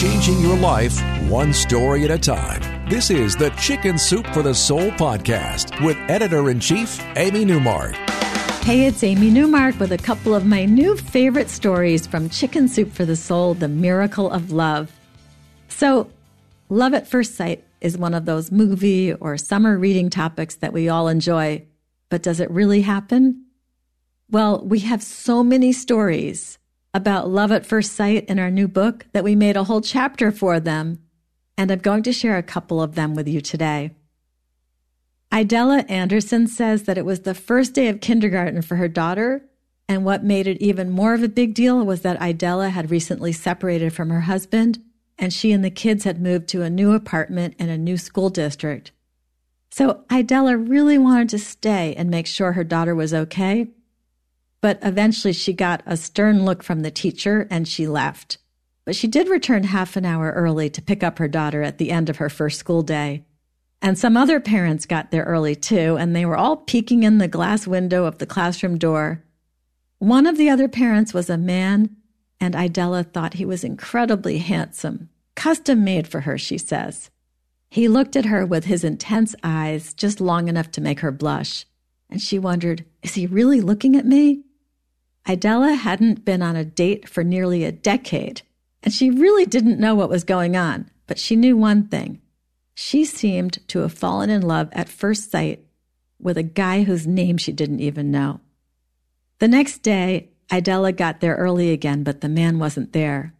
changing your life one story at a time. This is the Chicken Soup for the Soul podcast with editor in chief, Amy Newmark. Hey, it's Amy Newmark with a couple of my new favorite stories from Chicken Soup for the Soul The Miracle of Love. So, love at first sight is one of those movie or summer reading topics that we all enjoy. But does it really happen? Well, we have so many stories about love at first sight in our new book that we made a whole chapter for them. And I'm going to share a couple of them with you today. Idella Anderson says that it was the first day of kindergarten for her daughter. And what made it even more of a big deal was that Idella had recently separated from her husband and she and the kids had moved to a new apartment in a new school district. So Idella really wanted to stay and make sure her daughter was okay. But eventually she got a stern look from the teacher and she left. But she did return half an hour early to pick up her daughter at the end of her first school day. And some other parents got there early too, and they were all peeking in the glass window of the classroom door. One of the other parents was a man, and Idella thought he was incredibly handsome, custom made for her, she says. He looked at her with his intense eyes just long enough to make her blush, and she wondered, is he really looking at me? Idella hadn't been on a date for nearly a decade, and she really didn't know what was going on, but she knew one thing. She seemed to have fallen in love at first sight with a guy whose name she didn't even know. The next day, Idella got there early again, but the man wasn't there.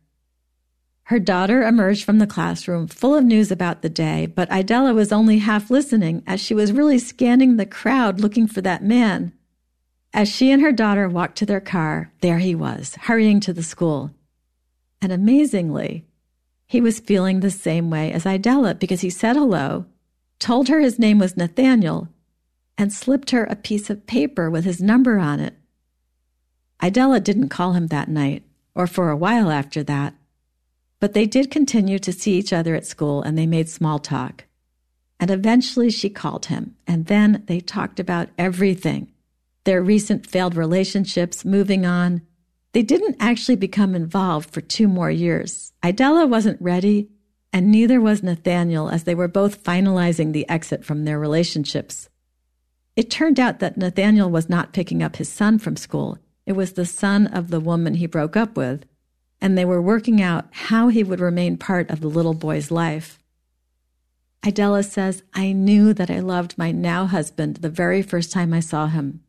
Her daughter emerged from the classroom full of news about the day, but Idella was only half listening as she was really scanning the crowd looking for that man. As she and her daughter walked to their car, there he was, hurrying to the school. And amazingly, he was feeling the same way as Idella because he said hello, told her his name was Nathaniel, and slipped her a piece of paper with his number on it. Idella didn't call him that night, or for a while after that, but they did continue to see each other at school and they made small talk. And eventually she called him, and then they talked about everything their recent failed relationships, moving on, they didn't actually become involved for two more years. Idella wasn't ready, and neither was Nathaniel, as they were both finalizing the exit from their relationships. It turned out that Nathaniel was not picking up his son from school. It was the son of the woman he broke up with, and they were working out how he would remain part of the little boy's life. Idella says, I knew that I loved my now husband the very first time I saw him.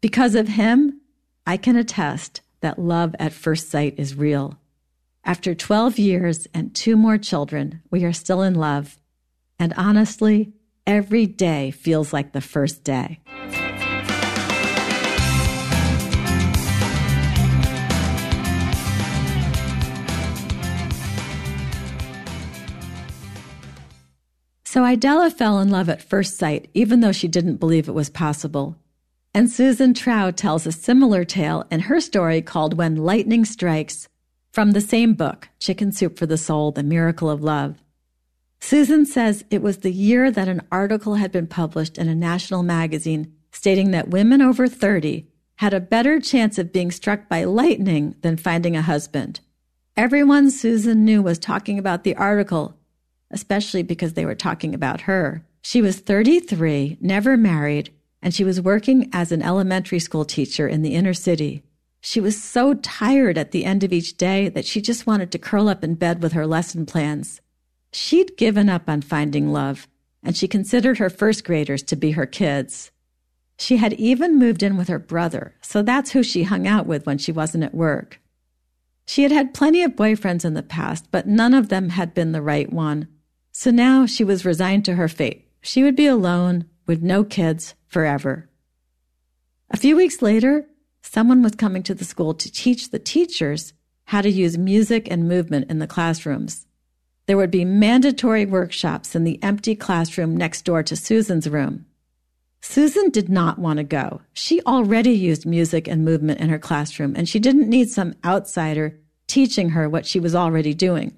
Because of him, I can attest that love at first sight is real. After 12 years and two more children, we are still in love. And honestly, every day feels like the first day. So Idella fell in love at first sight, even though she didn't believe it was possible. And Susan Trow tells a similar tale in her story called When Lightning Strikes from the same book, Chicken Soup for the Soul The Miracle of Love. Susan says it was the year that an article had been published in a national magazine stating that women over 30 had a better chance of being struck by lightning than finding a husband. Everyone Susan knew was talking about the article, especially because they were talking about her. She was 33, never married, and she was working as an elementary school teacher in the inner city. She was so tired at the end of each day that she just wanted to curl up in bed with her lesson plans. She'd given up on finding love, and she considered her first graders to be her kids. She had even moved in with her brother, so that's who she hung out with when she wasn't at work. She had had plenty of boyfriends in the past, but none of them had been the right one. So now she was resigned to her fate. She would be alone, with no kids, forever. A few weeks later, someone was coming to the school to teach the teachers how to use music and movement in the classrooms. There would be mandatory workshops in the empty classroom next door to Susan's room. Susan did not want to go. She already used music and movement in her classroom, and she didn't need some outsider teaching her what she was already doing.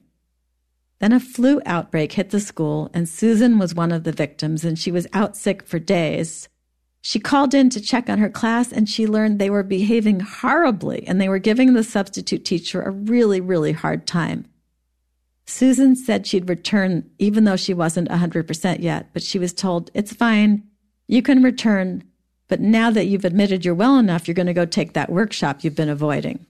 Then a flu outbreak hit the school, and Susan was one of the victims, and she was out sick for days. She called in to check on her class and she learned they were behaving horribly and they were giving the substitute teacher a really, really hard time. Susan said she'd return even though she wasn't 100% yet, but she was told, it's fine, you can return, but now that you've admitted you're well enough, you're going to go take that workshop you've been avoiding.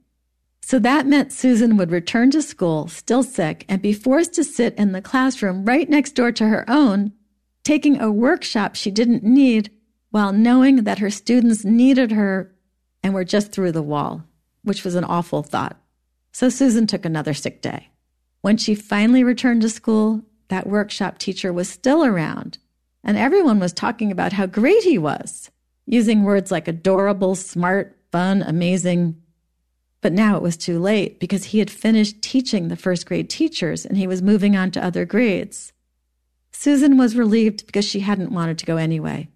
So that meant Susan would return to school, still sick, and be forced to sit in the classroom right next door to her own, taking a workshop she didn't need while knowing that her students needed her and were just through the wall, which was an awful thought. So Susan took another sick day. When she finally returned to school, that workshop teacher was still around, and everyone was talking about how great he was, using words like adorable, smart, fun, amazing. But now it was too late because he had finished teaching the first grade teachers and he was moving on to other grades. Susan was relieved because she hadn't wanted to go anyway.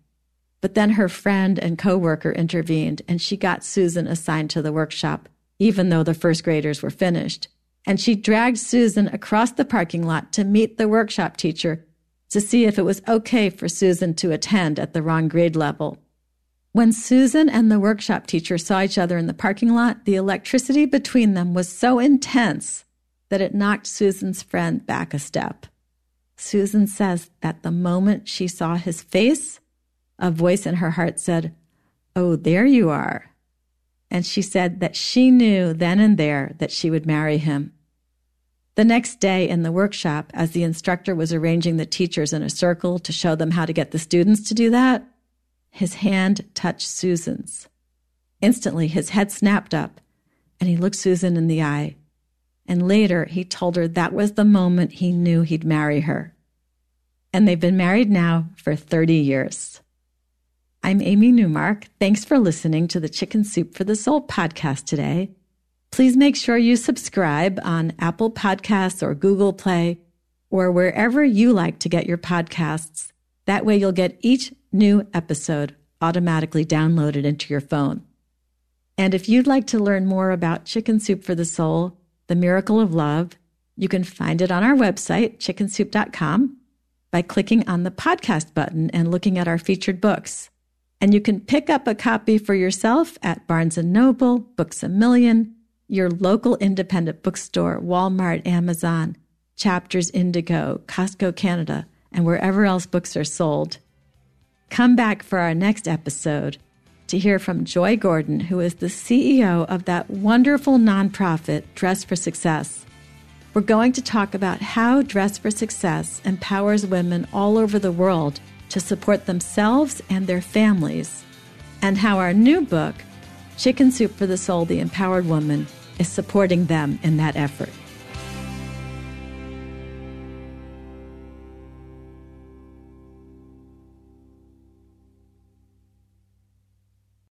But then her friend and coworker intervened and she got Susan assigned to the workshop, even though the first graders were finished. And she dragged Susan across the parking lot to meet the workshop teacher to see if it was okay for Susan to attend at the wrong grade level. When Susan and the workshop teacher saw each other in the parking lot, the electricity between them was so intense that it knocked Susan's friend back a step. Susan says that the moment she saw his face, a voice in her heart said, Oh, there you are. And she said that she knew then and there that she would marry him. The next day in the workshop, as the instructor was arranging the teachers in a circle to show them how to get the students to do that, his hand touched Susan's. Instantly, his head snapped up and he looked Susan in the eye. And later, he told her that was the moment he knew he'd marry her. And they've been married now for 30 years. I'm Amy Newmark. Thanks for listening to the Chicken Soup for the Soul podcast today. Please make sure you subscribe on Apple Podcasts or Google Play or wherever you like to get your podcasts. That way you'll get each new episode automatically downloaded into your phone. And if you'd like to learn more about Chicken Soup for the Soul, the miracle of love, you can find it on our website, chickensoup.com, by clicking on the podcast button and looking at our featured books. And you can pick up a copy for yourself at Barnes & Noble, Books A Million, your local independent bookstore, Walmart, Amazon, Chapters Indigo, Costco Canada, and wherever else books are sold. Come back for our next episode to hear from Joi Gordon, who is the CEO of that wonderful nonprofit, Dress for Success. We're going to talk about how Dress for Success empowers women all over the world to support themselves and their families, and how our new book, Chicken Soup for the Soul The Empowered Woman, is supporting them in that effort.